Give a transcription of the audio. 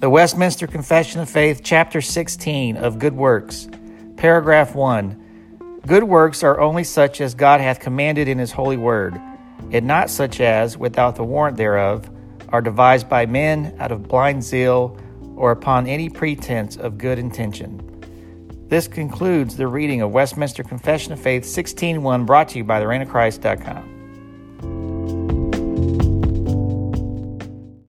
The Westminster Confession of Faith, Chapter 16 of Good Works, Paragraph 1. Good works are only such as God hath commanded in his holy word, and not such as, without the warrant thereof, are devised by men out of blind zeal or upon any pretense of good intention. This concludes the reading of Westminster Confession of Faith 16.1 brought to you by the Christ.com.